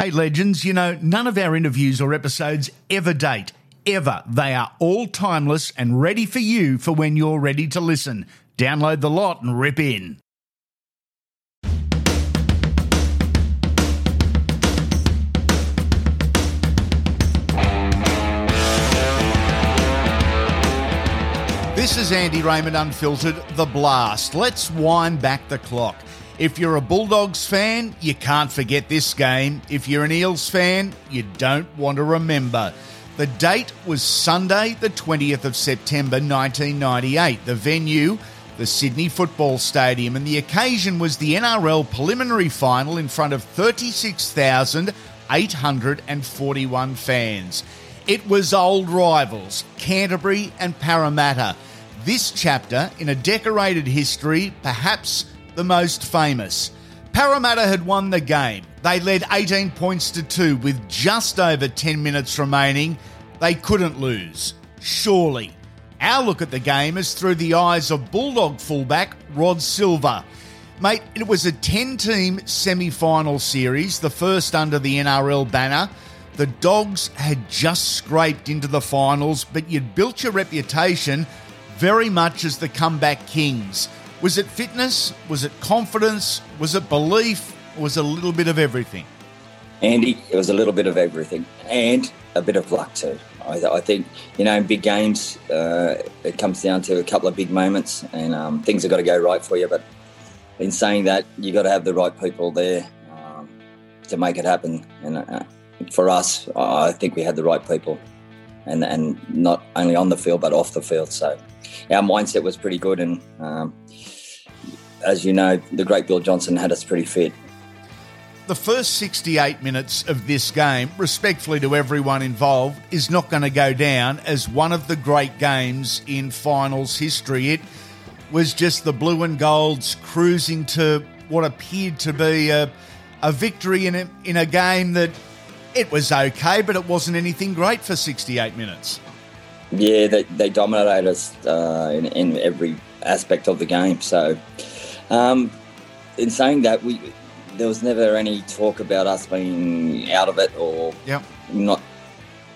Hey, legends, you know, none of our interviews or episodes ever date. Ever. They are all timeless and ready for you for when you're ready to listen. Download the lot and rip in. This is Andy Raymond Unfiltered, The Blast. Let's wind back the clock. If you're a Bulldogs fan, you can't forget this game. If you're an Eels fan, you don't want to remember. The date was Sunday, the 20th of September 1998. The venue, the Sydney Football Stadium, and the occasion was the NRL preliminary final in front of 36,841 fans. It was old rivals, Canterbury and Parramatta. This chapter in a decorated history, perhaps the most famous. Parramatta had won the game. They led 18 points to 2 with just over 10 minutes remaining. They couldn't lose. Surely. Our look at the game is through the eyes of Bulldog fullback Rod Silva. Mate, it was a 10 team semi final series, the first under the NRL banner. The Dogs had just scraped into the finals, but you'd built your reputation very much as the comeback kings. Was it fitness? Was it confidence? Was it belief? Was it a little bit of everything? Andy, it was a little bit of everything and a bit of luck too. I, I think, you know, in big games, uh, it comes down to a couple of big moments and um, things have got to go right for you. But in saying that, you've got to have the right people there um, to make it happen. And uh, for us, I think we had the right people and, and not only on the field, but off the field. So our mindset was pretty good. And um, as you know, the great Bill Johnson had us pretty fit. The first 68 minutes of this game, respectfully to everyone involved, is not going to go down as one of the great games in finals history. It was just the blue and golds cruising to what appeared to be a, a victory in a, in a game that it was okay, but it wasn't anything great for 68 minutes. Yeah, they, they dominated us uh, in, in every aspect of the game. So, um, in saying that, we there was never any talk about us being out of it or yep. not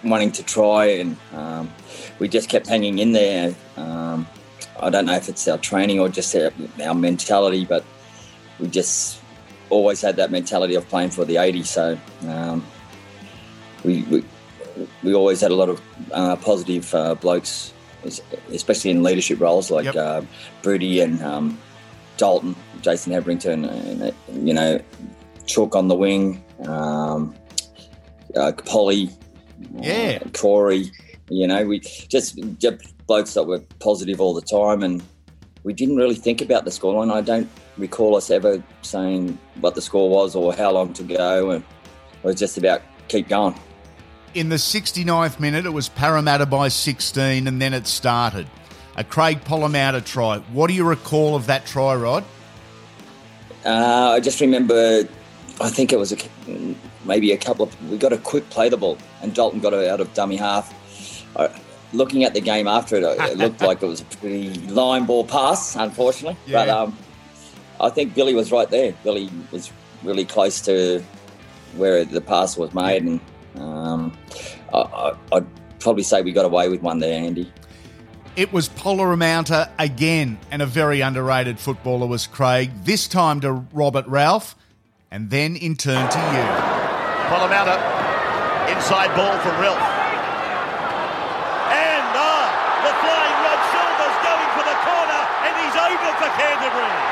wanting to try, and um, we just kept hanging in there. Um, I don't know if it's our training or just our, our, mentality, but we just always had that mentality of playing for the 80. So um, we, we, we always had a lot of uh, positive uh, blokes, especially in leadership roles like yep. uh, Broody and um, Dalton, Jason Hetherington, and, uh, you know, Chook on the wing, um, uh, Polly, yeah, uh, Corey. You know, we just, just blokes that were positive all the time, and we didn't really think about the scoreline. I don't recall us ever saying what the score was or how long to go, and it was just about keep going. In the 69th minute, it was Parramatta by 16, and then it started. A Craig Polla-Mounter try. What do you recall of that try, Rod? Uh, I just remember, I think it was a, maybe a couple of. We got a quick play the ball, and Dalton got it out of dummy half. Uh, looking at the game after it, it looked like it was a pretty line ball pass, unfortunately. Yeah. But um, I think Billy was right there. Billy was really close to where the pass was made, and um, I, would probably say we got away with one there, Andy. It was Polla-Mounter again, and a very underrated footballer was Craig, this time to Robert Ralph, and then in turn to you. Polla-Mounter, inside ball from Ralph. And ah, the flying Rod Silva's going for the corner, and he's over for Canterbury.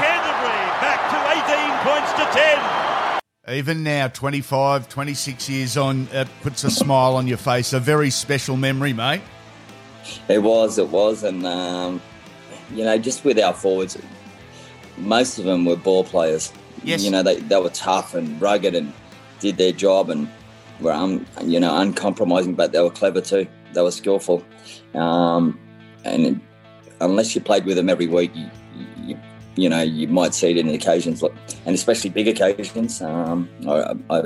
Canterbury back to 18 points to 10. Even now, 25, 26 years on, it puts a smile on your face. A very special memory, mate. It was, it was. And, um, you know, just with our forwards, most of them were ball players. Yes. You know, they, they were tough and rugged and did their job and were, um, you know, uncompromising, but they were clever too. They were skillful. Um, and unless you played with them every week, you, you know, you might see it in occasions, and especially big occasions. Um, I, I,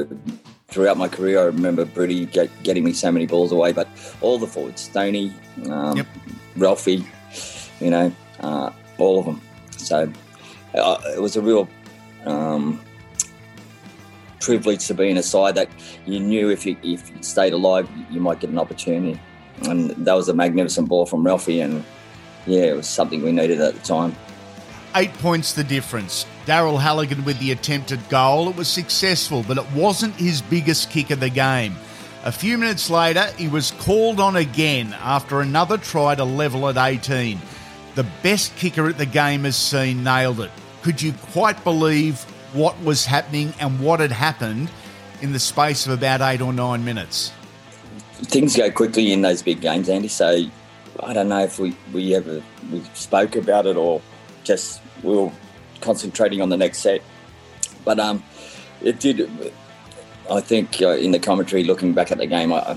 throughout my career, I remember Broody get, getting me so many balls away, but all the forwards, Stoney, um, yep. Ralphie, you know, uh, all of them. So uh, it was a real, um, privileged to be in a side that you knew if you if you stayed alive, you might get an opportunity. And that was a magnificent ball from Ralphie, and yeah, it was something we needed at the time. Eight points the difference. Daryl Halligan with the attempted goal. It was successful, but it wasn't his biggest kick of the game. A few minutes later, he was called on again after another try to level at 18. The best kicker at the game has seen nailed it. Could you quite believe what was happening and what had happened in the space of about eight or nine minutes? Things go quickly in those big games, Andy. So I don't know if we, we ever we spoke about it or just we were concentrating on the next set. But um, it did. I think uh, in the commentary, looking back at the game, I,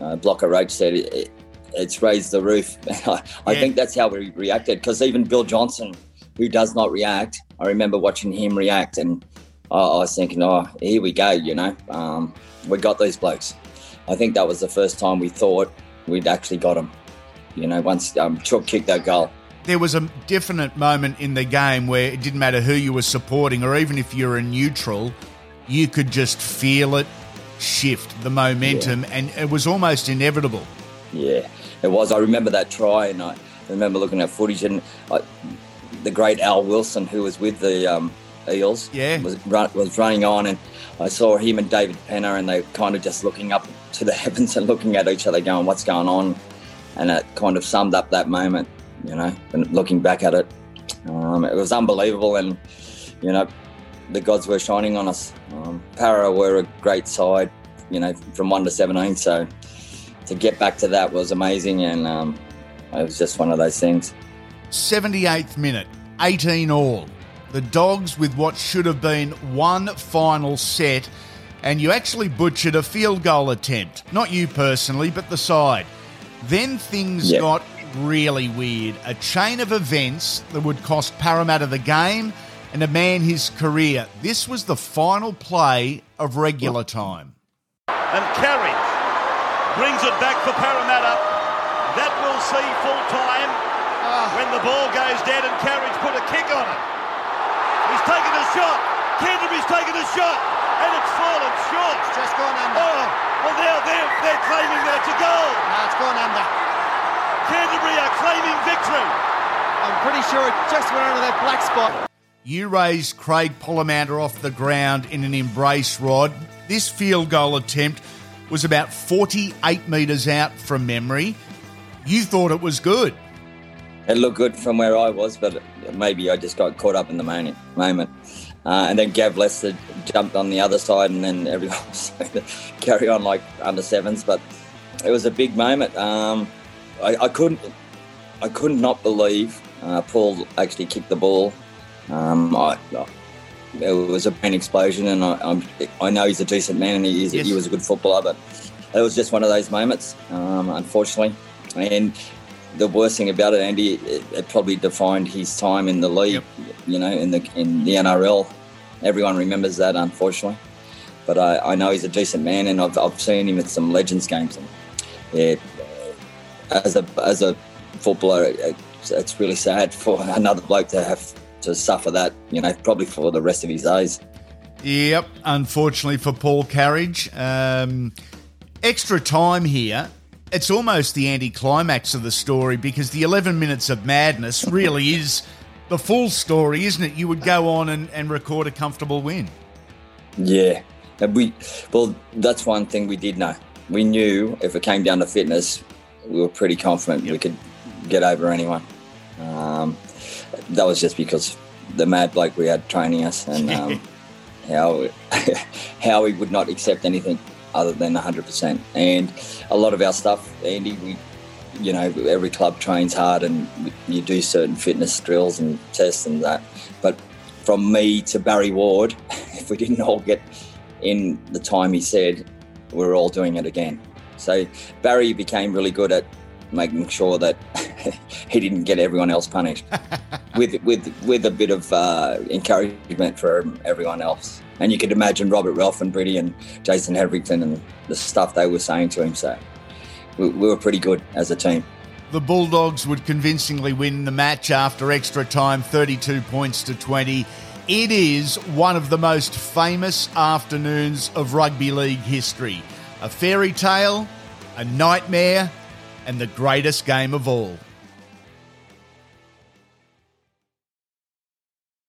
uh, Blocker Roach said it, it, it's raised the roof. I, I Yeah. think that's how we reacted because even Bill Johnson, who does not react, I remember watching him react and I, I was thinking, oh, here we go, you know, um, we got these blokes. I think that was the first time we thought we'd actually got them. You know, once um, Chook kicked that goal. There was a definite moment in the game where it didn't matter who you were supporting, or even if you're a neutral, you could just feel it shift, the momentum, and it was almost inevitable. Yeah, it was. I remember that try, and I remember looking at footage, and I, the great Al Wilson, who was with the um, Eels, Yeah. was run, was running on, and I saw him and David Penner, and they kind of just looking up to the heavens and looking at each other, going, "What's going on?" And it kind of summed up that moment, you know. And looking back at it, um, it was unbelievable, and you know, the gods were shining on us. Um, Para were a great side, you know, from one to seventeen, so to get back to that was amazing, and um, it was just one of those things. 78th minute, 18 all. The Dogs with what should have been one final set, and you actually butchered a field goal attempt. Not you personally, but the side. Then things Yep. got really weird. A chain of events that would cost Parramatta the game and a man his career. This was the final play of regular time. And Carige brings it back for Parramatta. That will see full time ah. when the ball goes dead and Carige put a kick on it. He's taken a shot. Canterbury's taken a shot. And it's fallen short. It's Just gone under. Oh, well, now they're, they're claiming that it's a goal. No, it's gone under. Canterbury are claiming victory. I'm pretty sure it just went under that black spot. You raised Craig Polla-Mounter off the ground in an embrace rod. This field goal attempt was about 48 metres out from memory. You thought it was good. It looked good from where I was, but maybe I just got caught up in the moment. moment. Uh, and then Gav Lester jumped on the other side, and then everyone was carry on like under sevens. But it was a big moment. Um, I, I couldn't, I could not believe uh, Paul actually kicked the ball. Um, I, it was a brain explosion, and I, I'm, I know he's a decent man, and he, is, Yes. he was a good footballer, but it was just one of those moments, um, unfortunately. And the worst thing about it, Andy, it, it probably defined his time in the league. You know, in the in the NRL, everyone remembers that, unfortunately. But I, I know he's a decent man, and I've, I've seen him at some Legends games. And yeah, as a as a footballer, it's, it's really sad for another bloke to have to suffer that. You know, probably for the rest of his days. Yep, unfortunately for Paul Carige. Um, extra time here. It's almost the anticlimax of the story because the 11 minutes of madness really is the full story, isn't it? You would go on and, and record a comfortable win. Yeah, and we well, that's one thing we did know. We knew if it came down to fitness, we were pretty confident we could get over anyone. Um, that was just because the mad bloke we had training us and um, how how he would not accept anything other than 100%. And a lot of our stuff, Andy, we you know every club trains hard and you do certain fitness drills and tests and that. But from me to Barry Ward, if we didn't all get in the time he said, we're all doing it again. So Barry became really good at making sure that he didn't get everyone else punished, with with with a bit of uh, encouragement for everyone else. And you could imagine Robert Ralph and Britty and Jason Hetherington and the stuff they were saying to him. So we, we were pretty good as a team. The Bulldogs would convincingly win the match after extra time, 32 points to 20. It is one of the most famous afternoons of rugby league history. A fairy tale, a nightmare, and the greatest game of all.